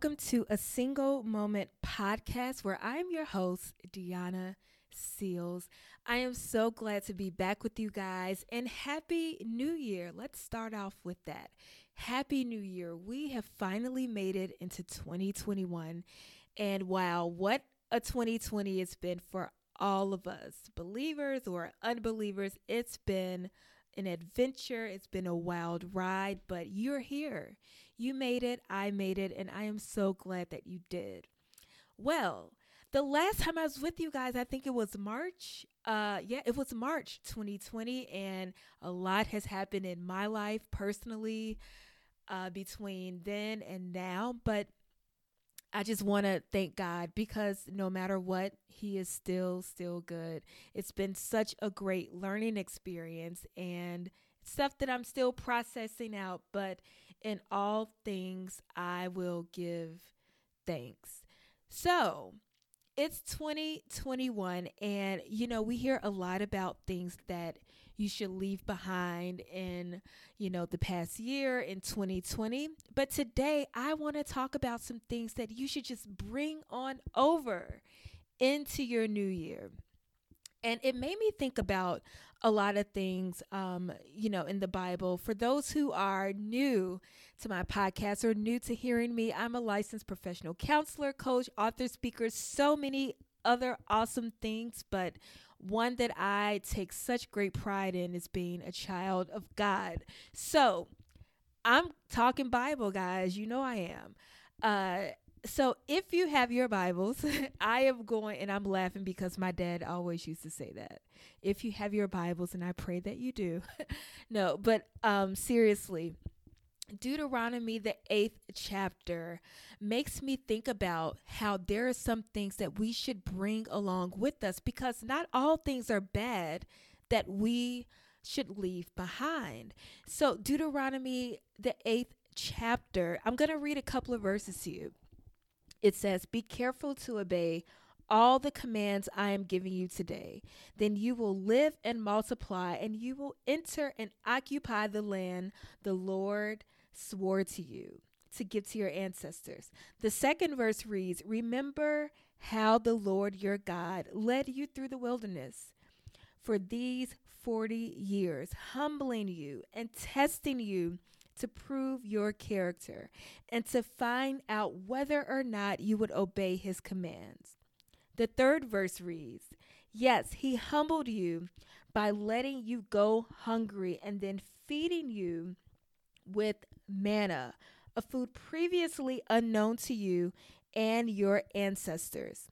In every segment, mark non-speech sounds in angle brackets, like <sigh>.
welcome to a single moment podcast where I'm your host, Deanna Seals. I am so glad to be back with you guys and happy new year. Let's start off with that. Happy new year. We have finally made it into 2021. And wow, what a 2020 it's been for all of us, believers or unbelievers. It's been an adventure, it's been a wild ride, but you're here. You made it, I made it, and I am so glad that you did. Well, the last time I was with you guys, I think it was March. Uh, yeah, it was March 2020, and a lot has happened in my life personally uh, between then and now. But I just want to thank God because no matter what, He is still, still good. It's been such a great learning experience and stuff that I'm still processing out. But in all things, I will give thanks. So, it's 2021 and you know we hear a lot about things that you should leave behind in you know the past year in 2020 but today i want to talk about some things that you should just bring on over into your new year and it made me think about a lot of things, um, you know, in the Bible. For those who are new to my podcast or new to hearing me, I'm a licensed professional counselor, coach, author, speaker, so many other awesome things. But one that I take such great pride in is being a child of God. So I'm talking Bible, guys. You know I am. Uh, so if you have your Bibles, <laughs> I am going, and I'm laughing because my dad always used to say that. If you have your Bibles, and I pray that you do. <laughs> no, but um, seriously, Deuteronomy, the eighth chapter, makes me think about how there are some things that we should bring along with us because not all things are bad that we should leave behind. So, Deuteronomy, the eighth chapter, I'm going to read a couple of verses to you it says, Be careful to obey all the commands I am giving you today. Then you will live and multiply, and you will enter and occupy the land the Lord swore to you to give to your ancestors. The second verse reads, Remember how the Lord your God led you through the wilderness for these 40 years, humbling you and testing you to prove your character and to find out whether or not you would obey his commands. The third verse reads Yes, he humbled you by letting you go hungry and then feeding you with manna, a food previously unknown to you and your ancestors.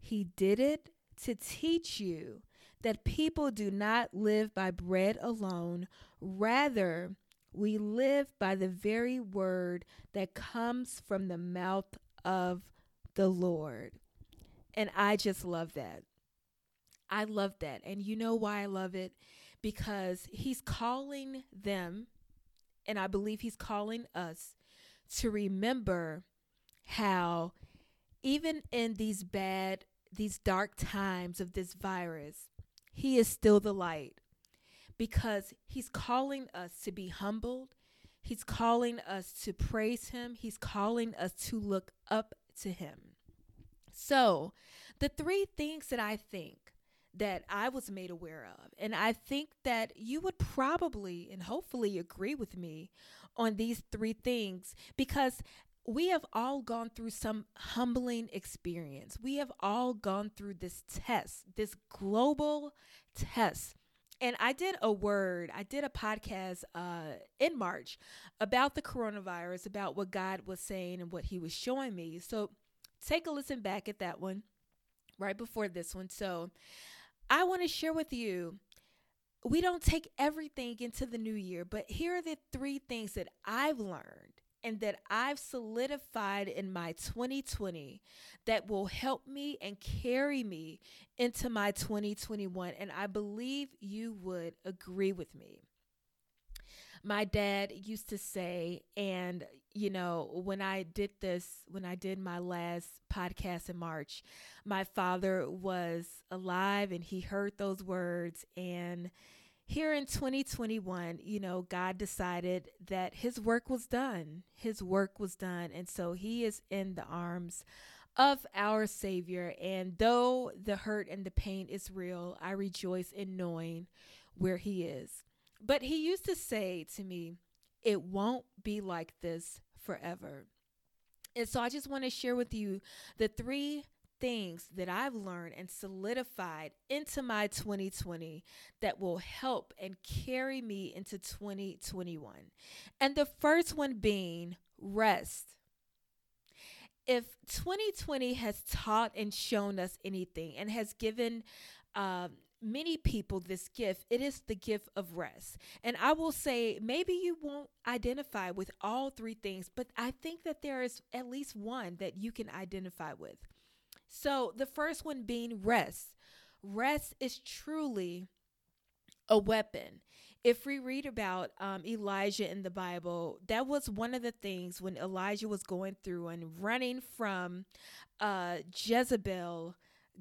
He did it to teach you that people do not live by bread alone, rather, we live by the very word that comes from the mouth of the Lord. And I just love that. I love that. And you know why I love it? Because he's calling them, and I believe he's calling us to remember how, even in these bad, these dark times of this virus, he is still the light because he's calling us to be humbled. He's calling us to praise him. He's calling us to look up to him. So, the three things that I think that I was made aware of, and I think that you would probably and hopefully agree with me on these three things because we have all gone through some humbling experience. We have all gone through this test, this global test and I did a word, I did a podcast uh, in March about the coronavirus, about what God was saying and what He was showing me. So take a listen back at that one right before this one. So I want to share with you. We don't take everything into the new year, but here are the three things that I've learned and that I've solidified in my 2020 that will help me and carry me into my 2021. And I believe you would agree with me. My dad used to say, and you know, when I did this, when I did my last podcast in March, my father was alive and he heard those words and here in 2021, you know, God decided that his work was done. His work was done. And so he is in the arms of our Savior. And though the hurt and the pain is real, I rejoice in knowing where he is. But he used to say to me, It won't be like this forever. And so I just want to share with you the three things that I've learned and solidified into my 2020 that will help and carry me into 2021. And the first one being rest. If 2020 has taught and shown us anything and has given um, many people this gift, it is the gift of rest. And I will say, maybe you won't identify with all three things, but I think that there is at least one that you can identify with. So, the first one being rest. Rest is truly a weapon. If we read about um, Elijah in the Bible, that was one of the things when Elijah was going through and running from uh, Jezebel,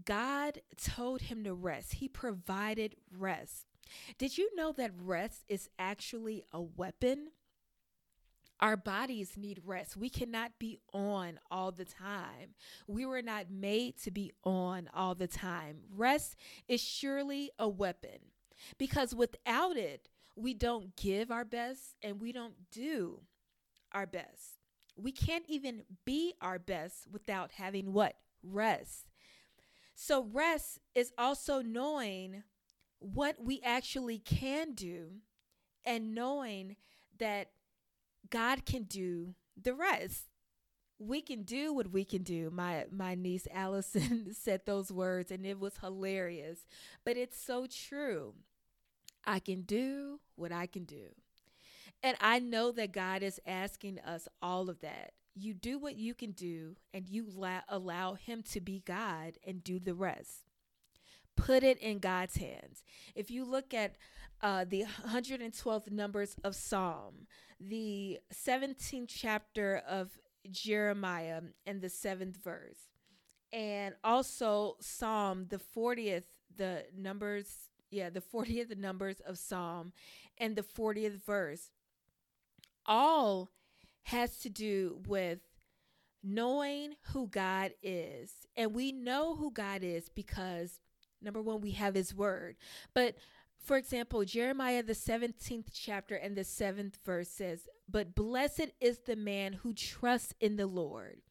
God told him to rest. He provided rest. Did you know that rest is actually a weapon? Our bodies need rest. We cannot be on all the time. We were not made to be on all the time. Rest is surely a weapon because without it, we don't give our best and we don't do our best. We can't even be our best without having what? Rest. So, rest is also knowing what we actually can do and knowing that God can do the rest. We can do what we can do. My my niece Allison <laughs> said those words and it was hilarious, but it's so true. I can do what I can do. And I know that God is asking us all of that. You do what you can do and you la- allow him to be God and do the rest. Put it in God's hands. If you look at uh, the 112th numbers of Psalm, the 17th chapter of Jeremiah and the seventh verse. And also Psalm, the 40th, the numbers, yeah, the 40th numbers of Psalm and the 40th verse. All has to do with knowing who God is. And we know who God is because, number one, we have His Word. But for example, Jeremiah, the 17th chapter and the 7th verse says, But blessed is the man who trusts in the Lord.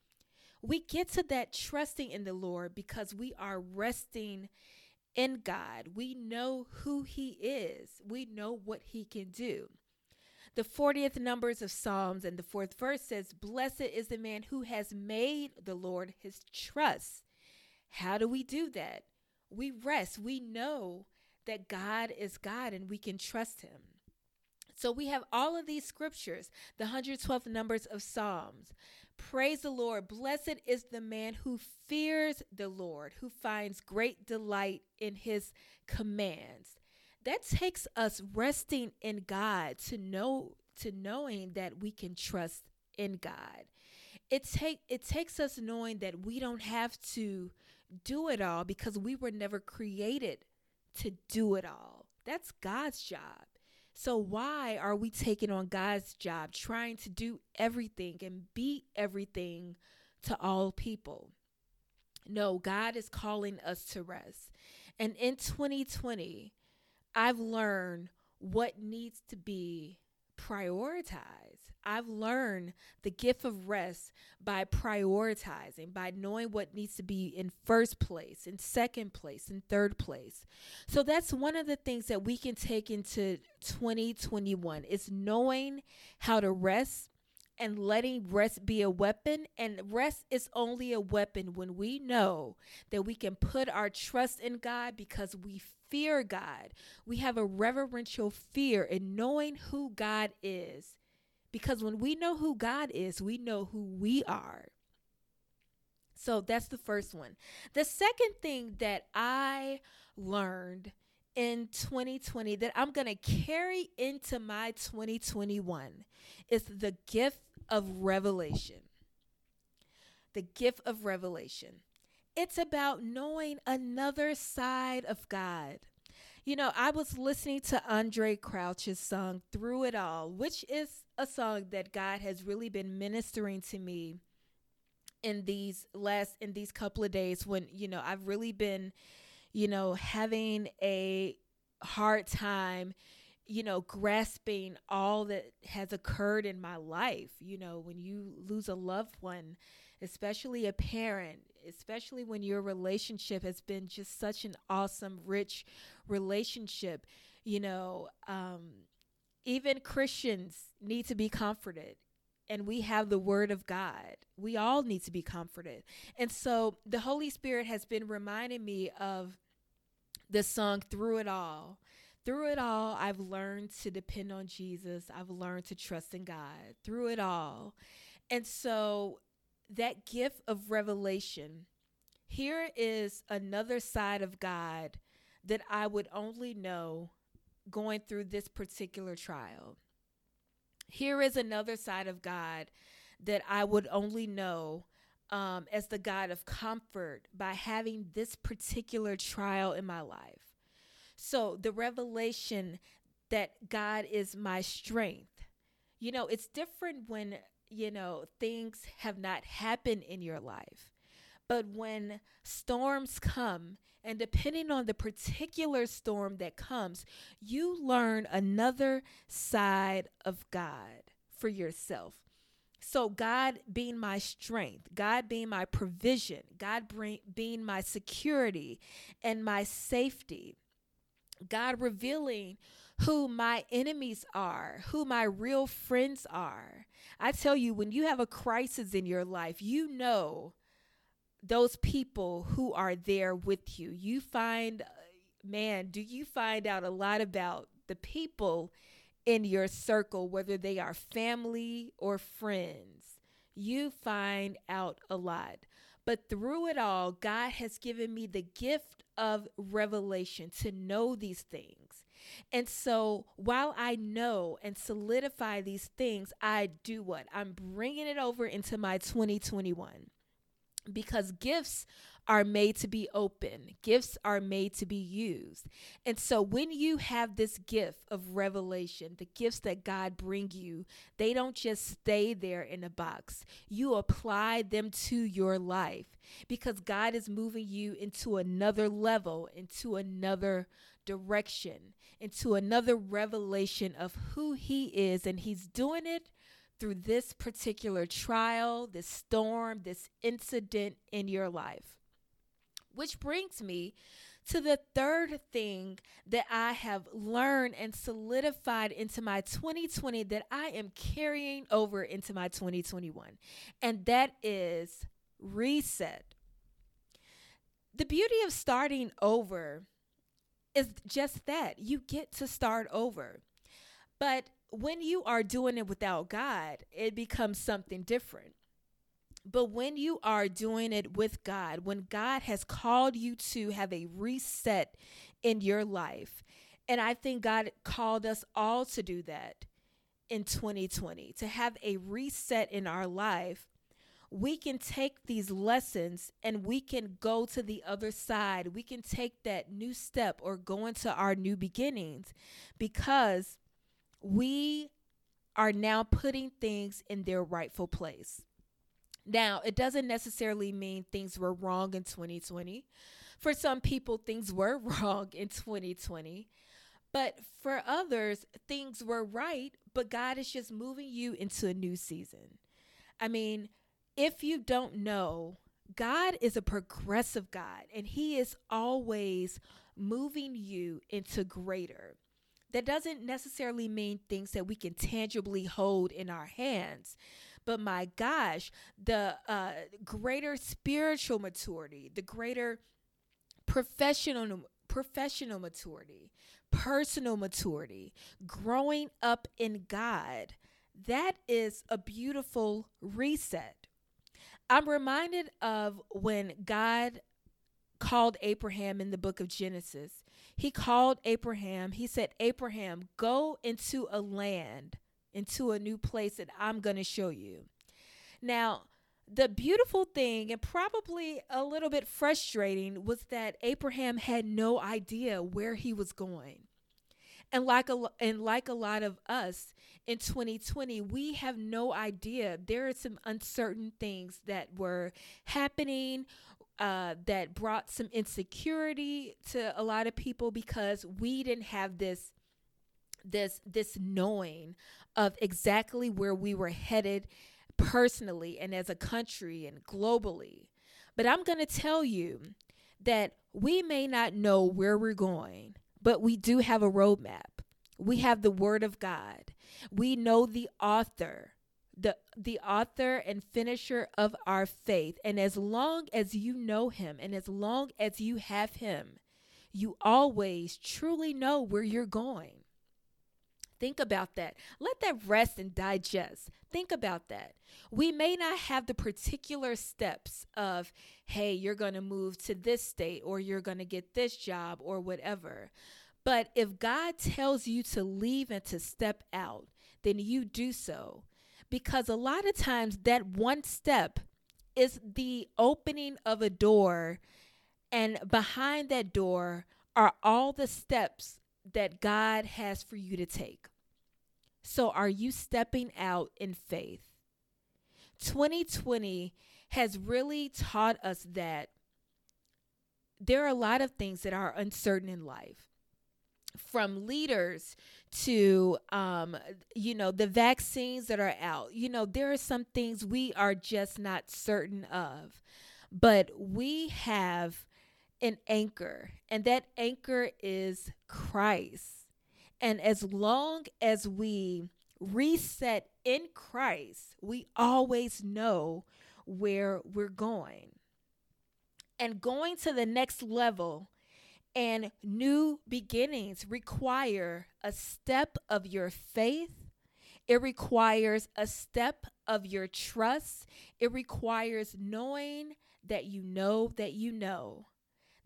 We get to that trusting in the Lord because we are resting in God. We know who He is, we know what He can do. The 40th numbers of Psalms and the fourth verse says, Blessed is the man who has made the Lord his trust. How do we do that? We rest. We know that God is God and we can trust him. So we have all of these scriptures, the 112th numbers of Psalms. Praise the Lord. Blessed is the man who fears the Lord, who finds great delight in his commands. That takes us resting in God to know to knowing that we can trust in God. It take it takes us knowing that we don't have to do it all because we were never created to do it all. That's God's job. So, why are we taking on God's job, trying to do everything and be everything to all people? No, God is calling us to rest. And in 2020, I've learned what needs to be prioritized. I've learned the gift of rest by prioritizing, by knowing what needs to be in first place, in second place, in third place. So that's one of the things that we can take into 2021 is knowing how to rest and letting rest be a weapon. And rest is only a weapon when we know that we can put our trust in God because we fear God. We have a reverential fear in knowing who God is because when we know who God is, we know who we are. So that's the first one. The second thing that I learned in 2020 that I'm going to carry into my 2021 is the gift of revelation. The gift of revelation. It's about knowing another side of God. You know, I was listening to Andraé Crouch's song Through It All, which is a song that God has really been ministering to me in these last in these couple of days when, you know, I've really been, you know, having a hard time you know, grasping all that has occurred in my life. You know, when you lose a loved one, especially a parent, especially when your relationship has been just such an awesome, rich relationship, you know, um, even Christians need to be comforted. And we have the word of God. We all need to be comforted. And so the Holy Spirit has been reminding me of the song Through It All through it all, I've learned to depend on Jesus. I've learned to trust in God through it all. And so that gift of revelation, here is another side of God that I would only know going through this particular trial. Here is another side of God that I would only know um, as the God of comfort by having this particular trial in my life. So the revelation that God is my strength. You know, it's different when, you know, things have not happened in your life. But when storms come, and depending on the particular storm that comes, you learn another side of God for yourself. So, God being my strength, God being my provision, God bring, being my security and my safety. God revealing who my enemies are, who my real friends are. I tell you, when you have a crisis in your life, you know those people who are there with you. You find, uh, man, do you find out a lot about the people in your circle, whether they are family or friends? You find out a lot. But through it all, God has given me the gift of revelation to know these things. And so while I know and solidify these things, I do what? I'm bringing it over into my 2021 because gifts are made to be open, gifts are made to be used. And so when you have this gift of revelation, the gifts that God bring you, they don't just stay there in a box. You apply them to your life because God is moving you into another level, into another direction, into another revelation of who he is and he's doing it through this particular trial, this storm, this incident in your life. Which brings me to the third thing that I have learned and solidified into my 2020 that I am carrying over into my 2021, and that is reset. The beauty of starting over is just that you get to start over. But when you are doing it without God, it becomes something different. But when you are doing it with God, when God has called you to have a reset in your life, and I think God called us all to do that in 2020, to have a reset in our life, we can take these lessons and we can go to the other side. We can take that new step or go into our new beginnings because we are now putting things in their rightful place. Now, it doesn't necessarily mean things were wrong in 2020. For some people, things were <laughs> wrong in 2020. But for others, things were right, but God is just moving you into a new season. I mean, if you don't know, God is a progressive God and He is always moving you into greater. That doesn't necessarily mean things that we can tangibly hold in our hands. But my gosh, the uh, greater spiritual maturity, the greater professional professional maturity, personal maturity, growing up in God, that is a beautiful reset. I'm reminded of when God called Abraham in the book of Genesis. He called Abraham, he said, Abraham, go into a land into a new place that I'm going to show you. Now, the beautiful thing and probably a little bit frustrating was that Abraham had no idea where he was going. And like a and like a lot of us in 2020, we have no idea. There are some uncertain things that were happening uh, that brought some insecurity to a lot of people because we didn't have this this this knowing of exactly where we were headed personally and as a country and globally. But I'm going to tell you that we may not know where we're going, but we do have a roadmap. We have the Word of God. We know the author, the, the author and finisher of our faith. And as long as you know Him and as long as you have Him, you always truly know where you're going. Think about that. Let that rest and digest. Think about that. We may not have the particular steps of, hey, you're going to move to this state or you're going to get this job or whatever. But if God tells you to leave and to step out, then you do so. Because a lot of times that one step is the opening of a door, and behind that door are all the steps that God has for you to take. So, are you stepping out in faith? 2020 has really taught us that there are a lot of things that are uncertain in life from leaders to um, you know the vaccines that are out you know there are some things we are just not certain of but we have an anchor and that anchor is christ and as long as we reset in Christ, we always know where we're going. And going to the next level and new beginnings require a step of your faith. It requires a step of your trust. It requires knowing that you know that you know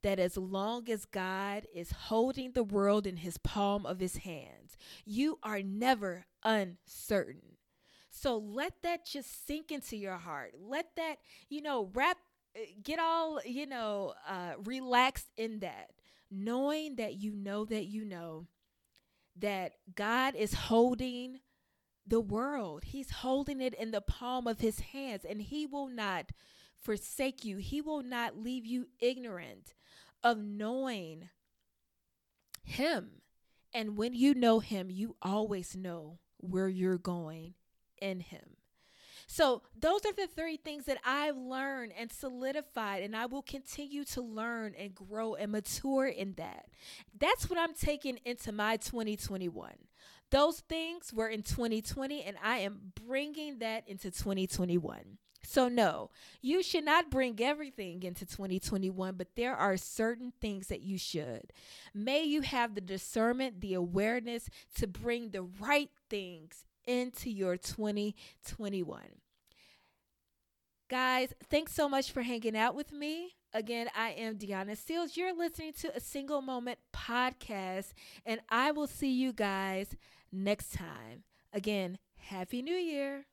that as long as God is holding the world in his palm of his hands, you are never uncertain. So let that just sink into your heart. Let that, you know, wrap, get all, you know, uh, relaxed in that, knowing that you know that you know that God is holding the world. He's holding it in the palm of his hands, and he will not forsake you. He will not leave you ignorant of knowing Him. And when you know Him, you always know where you're going in Him. So, those are the three things that I've learned and solidified, and I will continue to learn and grow and mature in that. That's what I'm taking into my 2021. Those things were in 2020, and I am bringing that into 2021. So, no, you should not bring everything into 2021, but there are certain things that you should. May you have the discernment, the awareness to bring the right things into your 2021. Guys, thanks so much for hanging out with me. Again, I am Deanna Seals. You're listening to a Single Moment podcast, and I will see you guys next time. Again, Happy New Year.